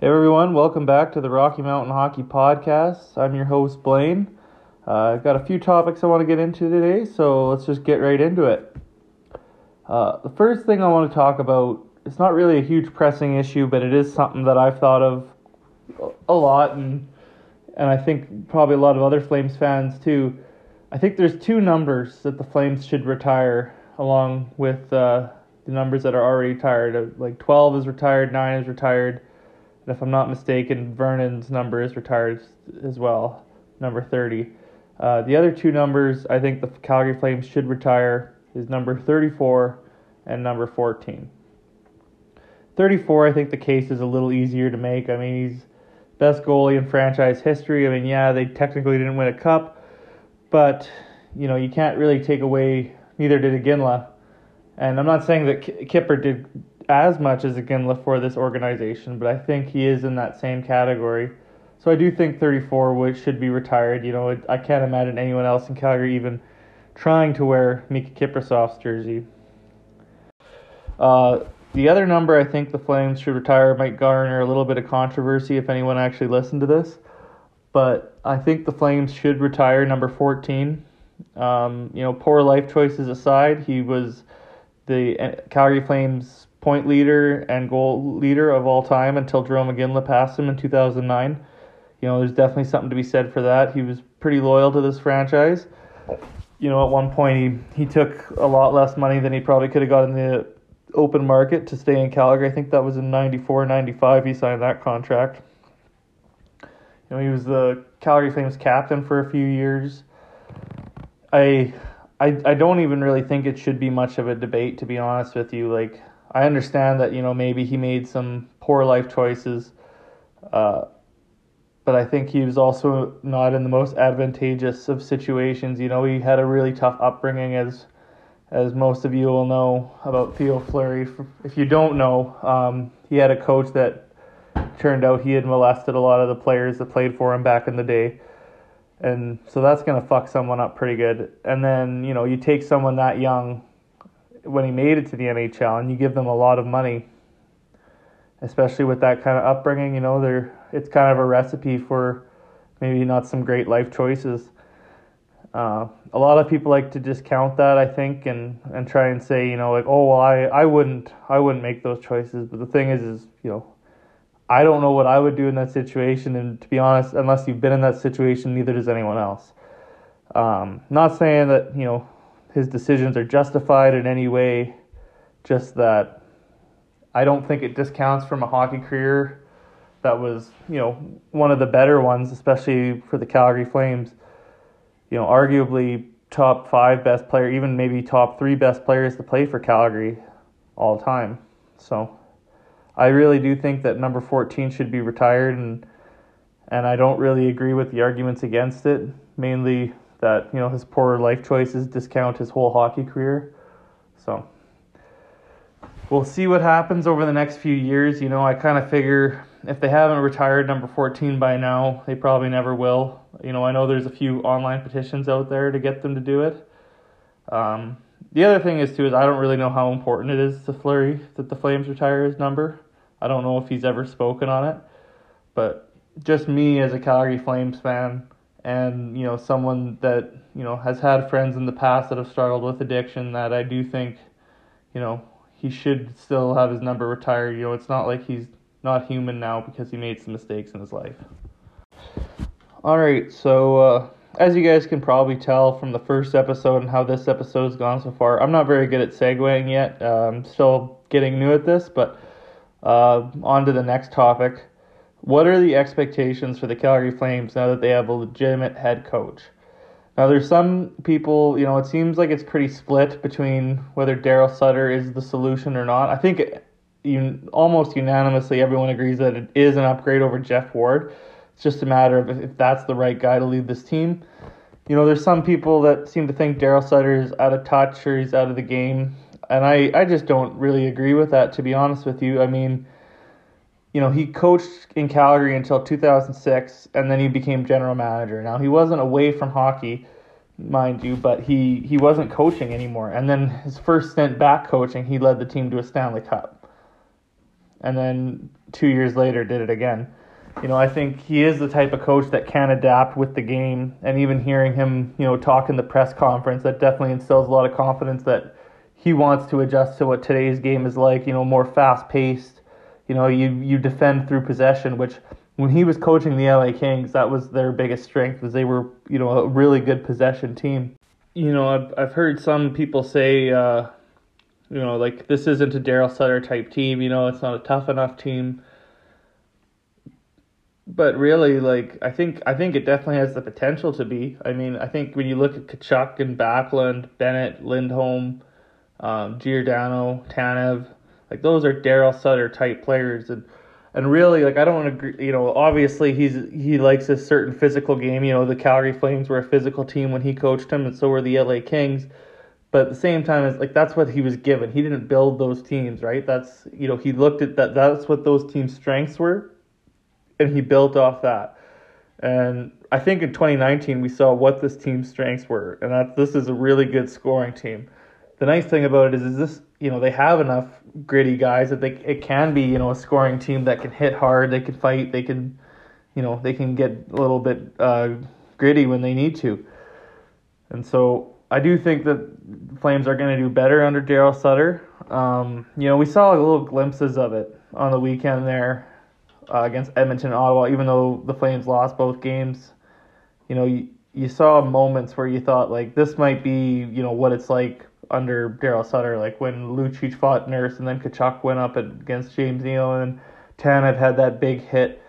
Hey everyone, welcome back to the Rocky Mountain Hockey Podcast. I'm your host Blaine. Uh, I've got a few topics I want to get into today, so let's just get right into it. Uh, the first thing I want to talk about, it's not really a huge pressing issue, but it is something that I've thought of a lot, and and I think probably a lot of other Flames fans too. I think there's two numbers that the Flames should retire, along with uh, the numbers that are already retired. Like 12 is retired, 9 is retired and if I'm not mistaken, Vernon's number is retired as well, number 30. Uh, the other two numbers I think the Calgary Flames should retire is number 34 and number 14. 34, I think the case is a little easier to make. I mean, he's best goalie in franchise history. I mean, yeah, they technically didn't win a cup, but you know you can't really take away. Neither did Iginla, and I'm not saying that Kipper did as much as Iginla for this organization, but I think he is in that same category. So I do think 34 would, should be retired. You know, it, I can't imagine anyone else in Calgary even trying to wear Mika Kiprusoff's jersey. Uh, the other number I think the Flames should retire might garner a little bit of controversy if anyone actually listened to this, but I think the Flames should retire number 14. Um, you know, poor life choices aside, he was the uh, Calgary Flames point leader and goal leader of all time until Jarome Iginla passed him in 2009. You know, there's definitely something to be said for that. He was pretty loyal to this franchise. You know, at one point he, he took a lot less money than he probably could have got in the open market to stay in Calgary. I think that was in 94, 95 he signed that contract. You know, he was the Calgary Flames captain for a few years. I I I don't even really think it should be much of a debate to be honest with you. Like I understand that you know maybe he made some poor life choices, uh, but I think he was also not in the most advantageous of situations. You know, he had a really tough upbringing, as as most of you will know about Theo Fleury. If you don't know, um, he had a coach that turned out he had molested a lot of the players that played for him back in the day. And so that's going to fuck someone up pretty good. And then, you know, you take someone that young when he made it to the NHL, and you give them a lot of money, especially with that kind of upbringing. You know, they're it's kind of a recipe for maybe not some great life choices. Uh, a lot of people like to discount that, I think, and, and try and say, you know, like, oh well, I, I wouldn't I wouldn't make those choices. But the thing is, is you know, I don't know what I would do in that situation, and to be honest, unless you've been in that situation, neither does anyone else. Um, not saying that you know his decisions are justified in any way, just that I don't think it discounts from a hockey career that was, you know, one of the better ones, especially for the Calgary Flames. You know, arguably top five best player, even maybe top three best players to play for Calgary all time. So I really do think that number 14 should be retired and and I don't really agree with the arguments against it, mainly that you know his poor life choices discount his whole hockey career. So we'll see what happens over the next few years. You know, I kind of figure if they haven't retired number 14 by now, they probably never will. You know, I know there's a few online petitions out there to get them to do it. Um, the other thing is too is I don't really know how important it is to Fleury that the Flames retire his number. I don't know if he's ever spoken on it, but just me as a Calgary Flames fan, and you know someone that you know has had friends in the past that have struggled with addiction that I do think you know he should still have his number retired. You know it's not like he's not human now because he made some mistakes in his life. All right so uh, as you guys can probably tell from the first episode and how this episode's gone so far I'm not very good at segueing yet. Uh, I'm still getting new at this but uh, on to the next topic what are the expectations for the Calgary Flames now that they have a legitimate head coach? Now, there's some people, you know, it seems like it's pretty split between whether Daryl Sutter is the solution or not. I think you, almost unanimously everyone agrees that it is an upgrade over Geoff Ward. It's just a matter of if that's the right guy to lead this team. You know, there's some people that seem to think Daryl Sutter is out of touch or he's out of the game. And I, I just don't really agree with that, to be honest with you. I mean, you know, he coached in Calgary until 2006, and then he became general manager. Now he wasn't away from hockey, mind you, but he he wasn't coaching anymore. And then his first stint back coaching, he led the team to a Stanley Cup. and then two years later did it again. You know, I think he is the type of coach that can adapt with the game, and even hearing him, you know, talk in the press conference, that definitely instills a lot of confidence that he wants to adjust to what today's game is like. You know, more fast paced. You know, you you defend through possession, which when he was coaching the LA Kings, that was their biggest strength, was they were you know a really good possession team. You know, I've I've heard some people say. Uh, you know, like this isn't a Daryl Sutter type team. You know, it's not a tough enough team. But really, like I think I think it definitely has the potential to be. I mean, I think when you look at Tkachuk and Backlund, Bennett, Lindholm, um, Giordano, Tanev, like those are Daryl Sutter type players, and and really, like I don't want to, you know, obviously he's he likes a certain physical game. You know, the Calgary Flames were a physical team when he coached them, and so were the LA Kings but at the same time it's like that's what he was given. He didn't build those teams right? That's you know he looked at that that's what those teams strengths were and he built off that. And i think in 2019 we saw what this team's strengths were and that this is a really good scoring team the nice thing about it is is this you know they have enough gritty guys that they it can be you know a scoring team that can hit hard they can fight they can you know they can get a little bit uh, gritty when they need to and so I do think that Flames are going to do better under Daryl Sutter. Um, you know, we saw little glimpses of it on the weekend there uh, against Edmonton Ottawa, even though the Flames lost both games. You know, you, you saw moments where you thought, like, this might be, you know, what it's like under Daryl Sutter, like when Lucic fought Nurse and then Tkachuk went up against James Neal and Tanev had that big hit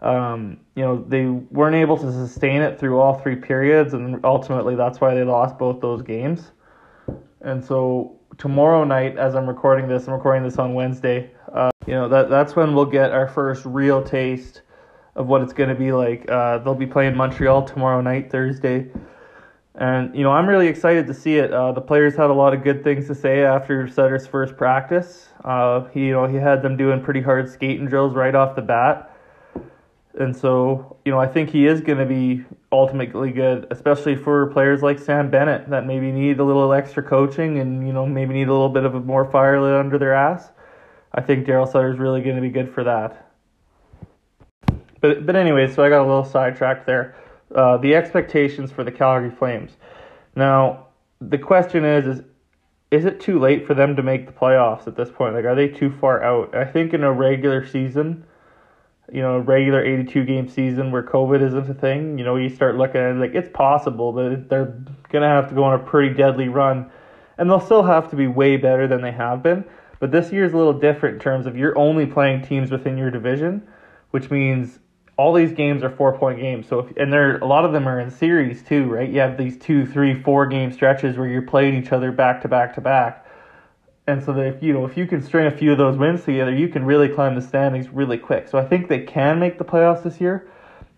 um, you know, they weren't able to sustain it through all three periods, and ultimately that's why they lost both those games. And so tomorrow night, as I'm recording this, I'm recording this on Wednesday. Uh, you know, that that's when we'll get our first real taste of what it's going to be like. Uh, they'll be playing Montreal tomorrow night, Thursday. And you know, I'm really excited to see it. Uh, the players had a lot of good things to say after Sutter's first practice. Uh, he, you know, he had them doing pretty hard skating drills right off the bat. And so, you know, I think he is going to be ultimately good, especially for players like Sam Bennett that maybe need a little extra coaching and, you know, maybe need a little bit of a more fire lit under their ass. I think Daryl Sutter is really going to be good for that. But, but anyway, so I got a little sidetracked there. Uh, the expectations for the Calgary Flames. Now, the question is, is is it too late for them to make the playoffs at this point? Like, are they too far out? I think in a regular season, you know, a regular 82 game season where COVID isn't a thing, you know, you start looking at it like it's possible that they're going to have to go on a pretty deadly run. And they'll still have to be way better than they have been. But this year is a little different in terms of you're only playing teams within your division, which means all these games are four point games. So if, and there a lot of them are in series too, right? You have these two, three, four game stretches where you're playing each other back to back to back. And so that if you know if you can string a few of those wins together, you can really climb the standings really quick. So I think they can make the playoffs this year.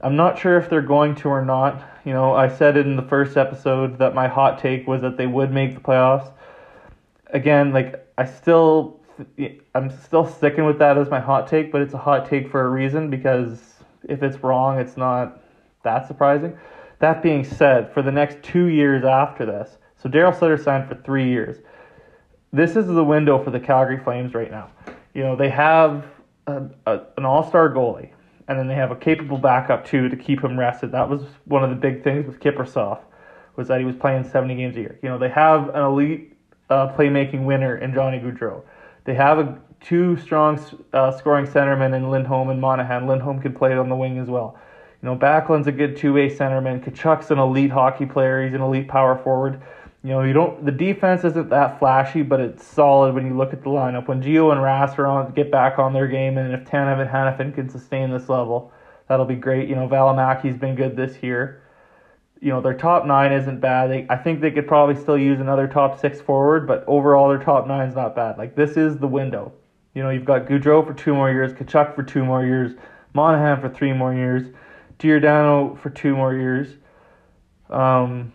I'm not sure if they're going to or not. You know, I said in the first episode that my hot take was that they would make the playoffs. Again, like I still I'm still sticking with that as my hot take, but it's a hot take for a reason because if it's wrong, it's not that surprising. That being said, for the next 2 years after this, so Daryl Sutter signed for 3 years this is the window for the Calgary Flames right now. You know, they have a, a, an all star goalie, and then they have a capable backup too to keep him rested. That was one of the big things with Kiprusoff, was that he was playing 70 games a year. You know, they have an elite uh, playmaking winner in Johnny Gaudreau. They have a, two strong uh, scoring centermen in Lindholm and Monahan. Lindholm can play on the wing as well. You know, Backlund's a good two way centerman. Tkachuk's an elite hockey player. He's an elite power forward you know, you don't. The defense isn't that flashy, but it's solid when you look at the lineup. When Gio and Rass are on, get back on their game, and if Tanev and Hanifin can sustain this level, that'll be great. You know, Valimaki's been good this year. You know, their top nine isn't bad. They, I think they could probably still use another top six forward, but overall their top nine's not bad. Like this is the window. You know, you've got Gaudreau for two more years, Tkachuk for two more years, Monahan for three more years, Giordano for two more years. Um,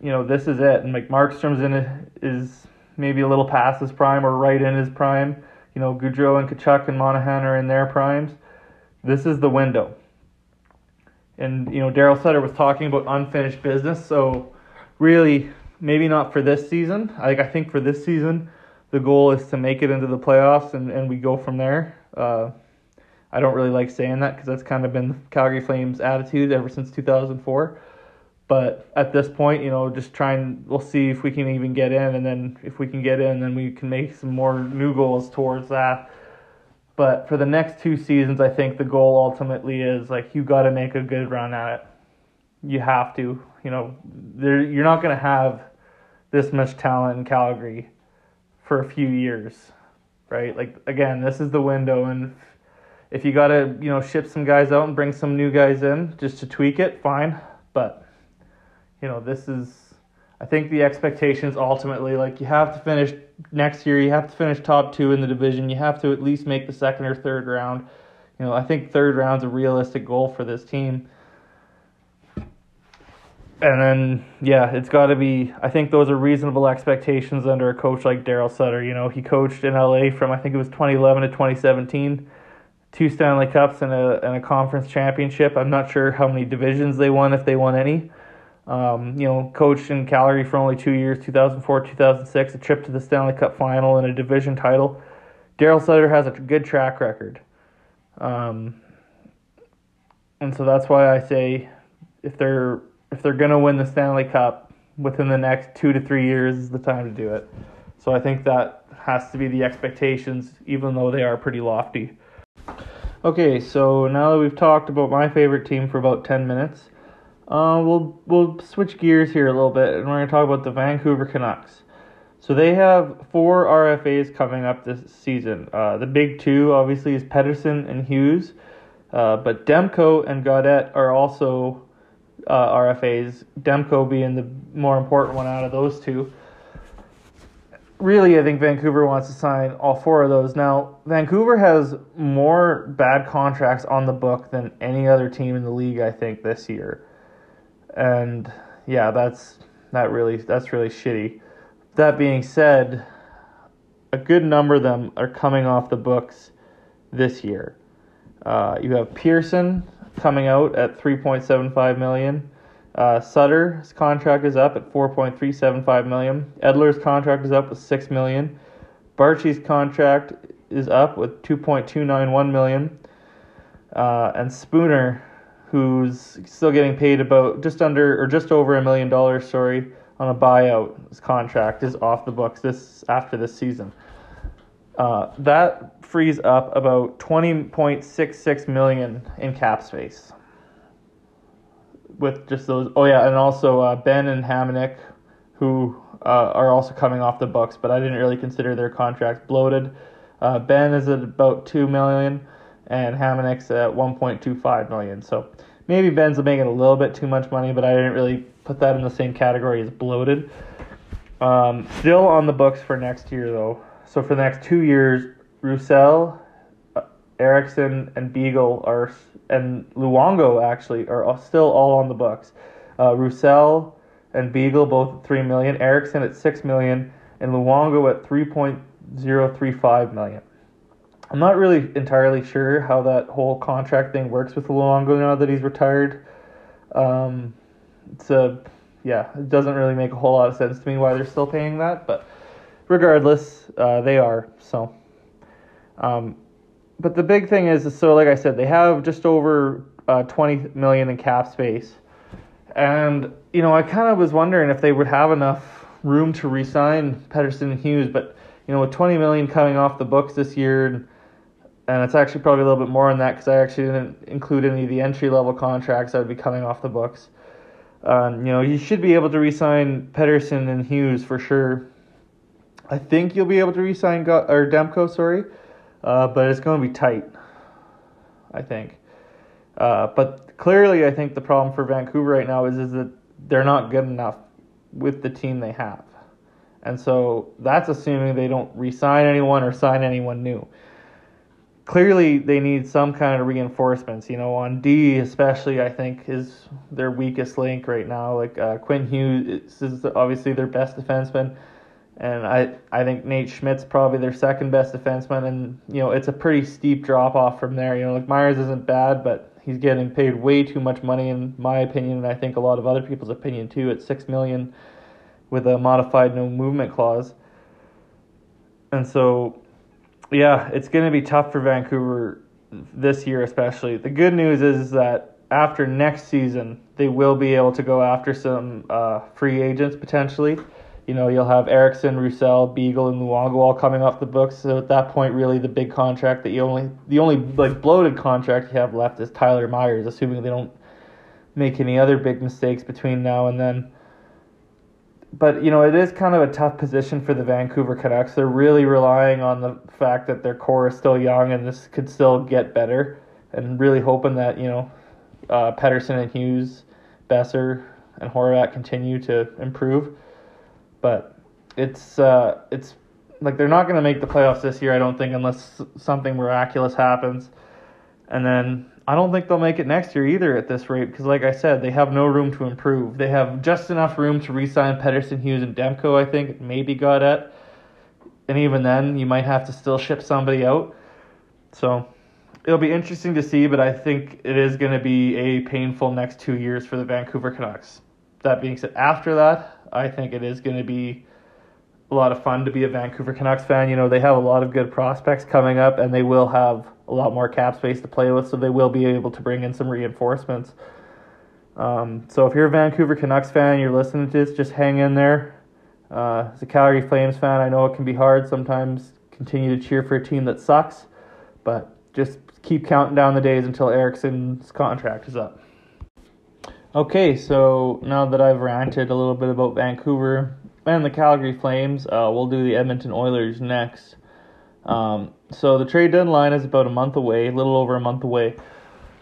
you know, this is it. And like Markstrom's in it is maybe a little past his prime or right in his prime. You know, Gaudreau and Tkachuk and Monahan are in their primes. This is the window. And you know, Daryl Sutter was talking about unfinished business, so really maybe not for this season. Like I think for this season, the goal is to make it into the playoffs and, and we go from there. Uh, I don't really like saying that because that's kind of been Calgary Flames' attitude ever since 2004. But at this point, you know, just trying, we'll see if we can even get in, and then if we can get in, then we can make some more new goals towards that. But for the next two seasons, I think the goal ultimately is like you got to make a good run at it. You have to, you know, there you're not going to have this much talent in Calgary for a few years, right? Like again, this is the window, and if you got to, you know, ship some guys out and bring some new guys in just to tweak it, fine. But you know, this is. I think the expectations ultimately, like you have to finish next year, you have to finish top two in the division. You have to at least make the second or third round. You know, I think third round's a realistic goal for this team. And then, yeah, it's got to be. I think those are reasonable expectations under a coach like Daryl Sutter. You know, he coached in LA from I think it was 2011 to 2017, two Stanley Cups and a and a conference championship. I'm not sure how many divisions they won, if they won any. Um, you know, coached in Calgary for only two years, 2004, 2006, a trip to the Stanley Cup final and a division title. Daryl Sutter has a good track record. Um, and so that's why I say if they're if they're gonna win the Stanley Cup within the next two to three years is the time to do it. So I think that has to be the expectations, even though they are pretty lofty. Okay, so now that we've talked about my favorite team for about ten minutes, uh, we'll we'll switch gears here a little bit, and we're going to talk about the Vancouver Canucks. So they have four RFAs coming up this season. Uh, the big two, obviously, is Pettersson and Hughes, uh, but Demko and Gaudette are also uh, RFAs. Demko being the more important one out of those two. Really, I think Vancouver wants to sign all four of those. Now, Vancouver has more bad contracts on the book than any other team in the league, I think, this year and yeah, that's that really that's really shitty. That being said, a good number of them are coming off the books this year. Uh, you have Pearson coming out at 3.75 million. Uh, Sutter's contract is up at 4.375 million. Edler's contract is up with 6 million. Baertschi's contract is up with 2.291 million. Uh, and Spooner who's still getting paid about just under or just over a million dollars, sorry, on a buyout. His contract is off the books this after this season. Uh, that frees up about 20.66 million in cap space with just those. Oh yeah, and also uh, Benn and Hamonic, who uh, are also coming off the books, but I didn't really consider their contracts bloated. Uh, Benn is at about two million and Hamonic's at 1.25 million. So maybe Benn's making a little bit too much money, but I didn't really put that in the same category as bloated. Um, still on the books for next year though. So for the next two years, Roussel, Eriksson, and Beagle are and Luongo actually are still all on the books. Uh, Roussel and Beagle both at three million, Eriksson at six million, and Luongo at three point zero three five million. I'm not really entirely sure how that whole contract thing works with Luongo now that he's retired. Um, it's a yeah, it doesn't really make a whole lot of sense to me why they're still paying that, but regardless, uh, they are so. Um, but the big thing is, so like I said, they have just over uh, 20 million in cap space, and you know I kind of was wondering if they would have enough room to re-sign Pettersson and Hughes, but you know with 20 million coming off the books this year and it's actually probably a little bit more than that because I actually didn't include any of the entry level contracts that would be coming off the books. Um, you know, you should be able to re-sign Pettersson and Hughes for sure. I think you'll be able to re-sign Go- or Demko, sorry, uh, but it's going to be tight. I think. Uh, but clearly, I think the problem for Vancouver right now is is that they're not good enough with the team they have, and so that's assuming they don't re-sign anyone or sign anyone new clearly they need some kind of reinforcements. You know, on D especially, I think is their weakest link right now. Like uh, Quinn Hughes is obviously their best defenseman, and I I think Nate Schmidt's probably their second best defenseman. And you know, it's a pretty steep drop off from there. You know, like Myers isn't bad, but he's getting paid way too much money in my opinion, and I think a lot of other people's opinion too. At six million, with a modified no movement clause. and so yeah, it's going to be tough for Vancouver this year, especially. The good news is that after next season, they will be able to go after some uh, free agents potentially. You know, you'll have Eriksson, Roussel, Beagle, and Luongo all coming off the books. So at that point, really, the big contract that you only the only like bloated contract you have left is Tyler Myers, assuming they don't make any other big mistakes between now and then. But you know, it is kind of a tough position for the Vancouver Canucks. They're really relying on the fact that their core is still young and this could still get better, and really hoping that you know, uh, Pettersson and Hughes, Boeser, and Horvat continue to improve but it's uh, it's like they're not going to make the playoffs this year. I don't think unless something miraculous happens, and then I don't think they'll make it next year either at this rate because, like I said, they have no room to improve. They have just enough room to re-sign Pettersson, Hughes, and Demko. I think maybe Gaudette, and even then, you might have to still ship somebody out. So it'll be interesting to see, but I think it is going to be a painful next two years for the Vancouver Canucks. That being said, after that, I think it is going to be a lot of fun to be a Vancouver Canucks fan. You know, they have a lot of good prospects coming up, and they will have a lot more cap space to play with, so they will be able to bring in some reinforcements. Um, so if you're a Vancouver Canucks fan, you're listening to this, just hang in there. Uh, as a Calgary Flames fan, I know it can be hard sometimes continue to cheer for a team that sucks, but just keep counting down the days until Eriksson's contract is up. Okay, so now that I've ranted a little bit about Vancouver and the Calgary Flames, uh, we'll do the Edmonton Oilers next. Um, so the trade deadline is about a month away, a little over a month away.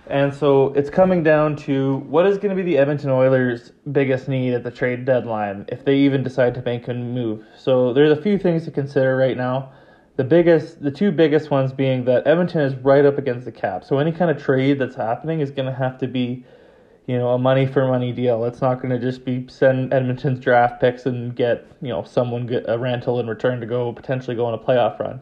And so it's coming down to what is going to be the Edmonton Oilers' biggest need at the trade deadline if they even decide to make a move. So there's a few things to consider right now. The biggest, the two biggest ones being that Edmonton is right up against the cap. So any kind of trade that's happening is going to have to be you know, a money for money deal. It's not going to just be send Edmonton's draft picks and get, you know, someone get a rental in return to go potentially go on a playoff run.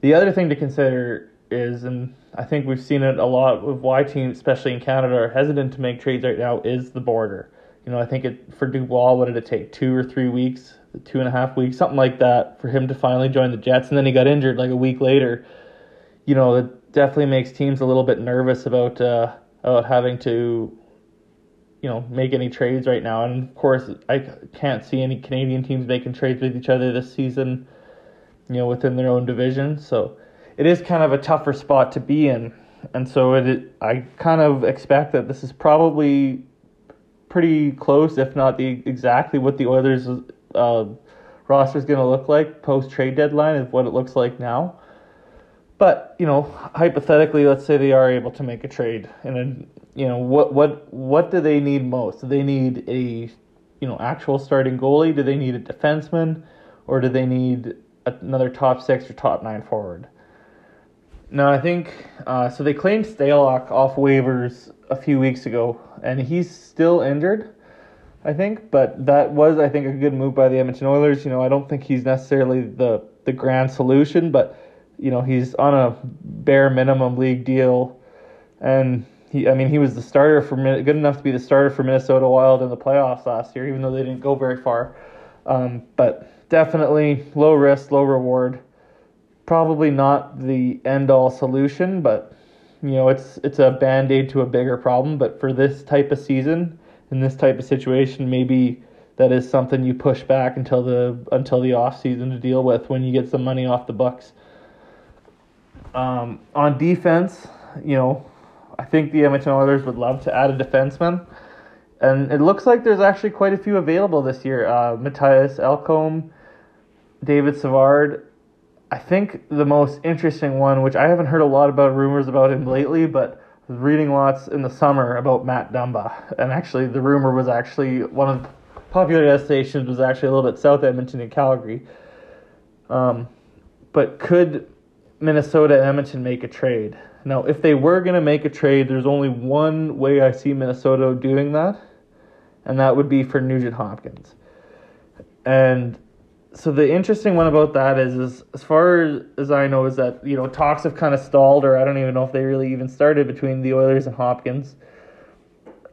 The other thing to consider is, and I think we've seen it a lot with why teams, especially in Canada, are hesitant to make trades right now, is the border. You know, I think it for Dubois, what did it take? Two or three weeks, two and a half weeks, something like that, for him to finally join the Jets, and then he got injured like a week later. You know, it definitely makes teams a little bit nervous about uh, about having to you know make any trades right now. And of course, I can't see any Canadian teams making trades with each other this season. You know, within their own division, so it is kind of a tougher spot to be in. And so it, I kind of expect that this is probably pretty close, if not the exactly what the Oilers' uh, roster is going to look like post trade deadline is what it looks like now. But you know, hypothetically, let's say they are able to make a trade, and you know, what what what do they need most? Do they need a you know actual starting goalie? Do they need a defenseman, or do they need another top six or top nine forward? No, I think uh, so. They claimed Stalock off waivers a few weeks ago, and he's still injured. I think, but that was I think a good move by the Edmonton Oilers. You know, I don't think he's necessarily the the grand solution, but you know, he's on a bare minimum league deal, and he, I mean, he was the starter for good enough to be the starter for Minnesota Wild in the playoffs last year, even though they didn't go very far. Um, but definitely low risk, low reward. Probably not the end all solution, but you know, it's it's a band aid to a bigger problem. But for this type of season, in this type of situation, maybe that is something you push back until the until the off season to deal with when you get some money off the Bucks. Um, on defense, you know, I think the Edmonton Oilers would love to add a defenseman. And it looks like there's actually quite a few available this year. Uh, Mattias Ekholm, David Savard. I think the most interesting one, which I haven't heard a lot about rumors about him lately, but reading lots in the summer about Matt Dumba. And actually, the rumor was actually one of the popular destinations was actually a little bit south Edmonton and Calgary. Um, but could Minnesota and Edmonton make a trade. Now, if they were going to make a trade, there's only one way I see Minnesota doing that, and that would be for Nugent Hopkins. And so the interesting one about that is, is as far as I know, is that you know talks have kind of stalled, or I don't even know if they really even started between the Oilers and Hopkins.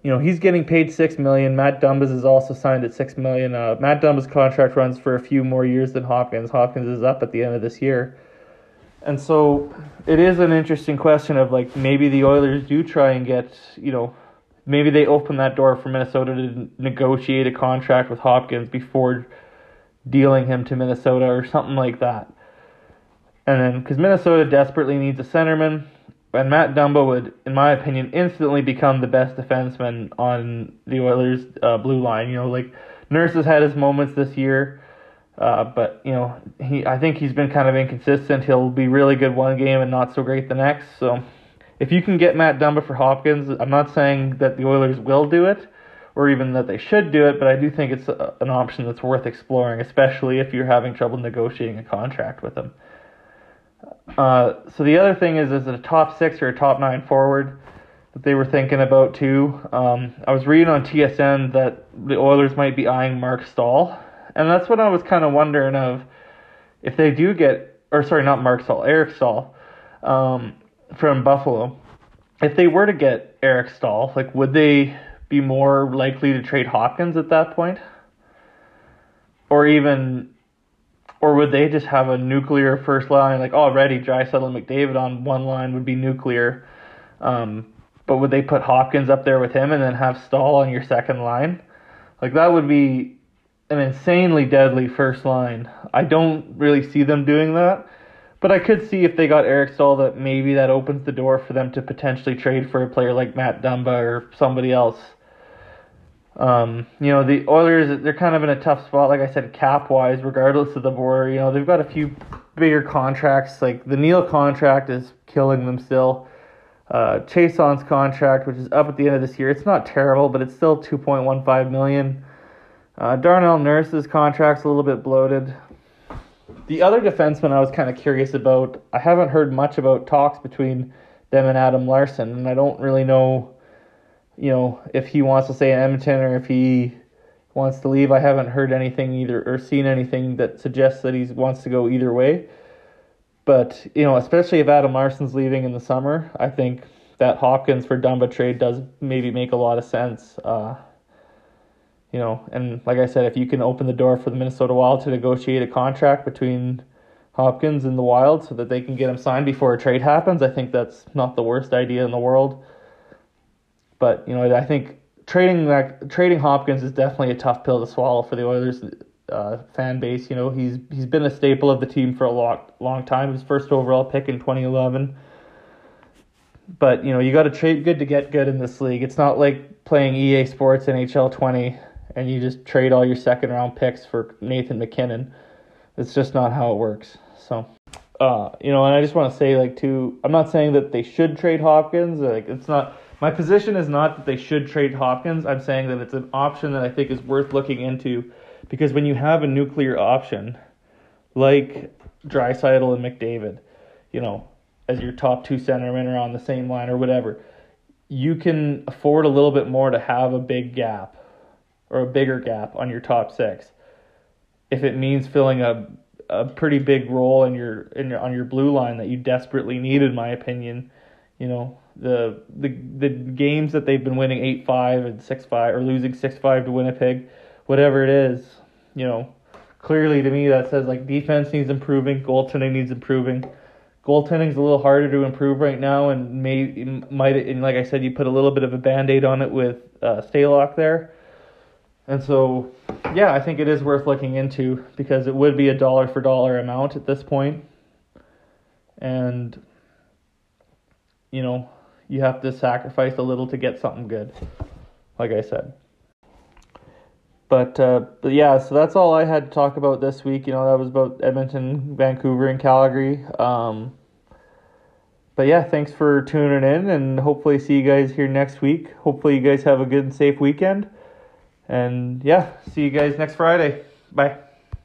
you know he's getting paid six million. Matt Dumba's is also signed at six million. Uh, Matt Dumba's contract runs for a few more years than Hopkins. Hopkins is up at the end of this year, and so it is an interesting question of like maybe the Oilers do try and get you know maybe they open that door for Minnesota to negotiate a contract with Hopkins before dealing him to Minnesota or something like that. And then because Minnesota desperately needs a centerman and Matt Dumba would, in my opinion, instantly become the best defenseman on the Oilers' uh, blue line. You know, like Nurse has had his moments this year, uh, but you know, he I think he's been kind of inconsistent. He'll be really good one game and not so great the next. So, if you can get Matt Dumba for Hopkins, I'm not saying that the Oilers will do it, or even that they should do it, but I do think it's a, an option that's worth exploring, especially if you're having trouble negotiating a contract with him. Uh, so the other thing is, is it a top six or a top nine forward that they were thinking about too? Um, I was reading on TSN that the Oilers might be eyeing Mark Staal, and that's what I was kind of wondering of if they do get, or sorry, not Mark Staal, Eric Staal, um, from Buffalo. If they were to get Eric Staal, like would they be more likely to trade Hopkins at that point? Or even or would they just have a nuclear first line? Like already, Draisaitl and McDavid on one line would be nuclear. Um, but would they put Hopkins up there with him and then have Staal on your second line? Like that would be an insanely deadly first line. I don't really see them doing that. But I could see if they got Eric Staal that maybe that opens the door for them to potentially trade for a player like Matt Dumba or somebody else. Um, you know, the Oilers, they're kind of in a tough spot, like I said, cap wise, regardless of the border. You know, they've got a few bigger contracts. Like the Neal contract is killing them still. Uh, Chiasson's contract, which is up at the end of this year, it's not terrible, but it's still 2.15 million. Uh, Darnell Nurse's contract's a little bit bloated. The other defenseman I was kind of curious about, I haven't heard much about talks between them and Adam Larsson, and I don't really know you know, if he wants to stay in Edmonton or if he wants to leave. I haven't heard anything either or seen anything that suggests that he wants to go either way. But, you know, especially if Adam Larsson's leaving in the summer, I think that Hopkins for Dumba trade does maybe make a lot of sense. Uh, you know, and like I said, if you can open the door for the Minnesota Wild to negotiate a contract between Hopkins and the Wild so that they can get him signed before a trade happens, I think that's not the worst idea in the world. But you know, I think trading like trading Hopkins is definitely a tough pill to swallow for the Oilers uh, fan base. You know, he's he's been a staple of the team for a long long time. His first overall pick in 2011. But you know, you got to trade good to get good in this league. It's not like playing EA Sports NHL 20 and you just trade all your second round picks for Nathan MacKinnon. It's just not how it works. So, uh, you know, and I just want to say like too, I'm not saying that they should trade Hopkins. Like it's not my position is not that they should trade Hopkins. I'm saying that it's an option that I think is worth looking into because when you have a nuclear option like Draisaitl and McDavid, you know, as your top two centermen are on the same line or whatever, you can afford a little bit more to have a big gap or a bigger gap on your top six. If it means filling a a pretty big role in your in your on your blue line that you desperately need, in my opinion, you know, the the the games that they've been winning eight five and six five or losing six five to Winnipeg, whatever it is, you know, clearly to me that says like defense needs improving, goaltending needs improving. Goaltending's a little harder to improve right now, and may might and like I said, you put a little bit of a band aid on it with uh, Stalock there, and so yeah, I think it is worth looking into because it would be a dollar for dollar amount at this point, and you know you have to sacrifice a little to get something good, like I said. But, uh, but yeah, so that's all I had to talk about this week. You know, that was about Edmonton, Vancouver, and Calgary. Um, but yeah, thanks for tuning in, and hopefully see you guys here next week. Hopefully you guys have a good and safe weekend. And yeah, see you guys next Friday. Bye.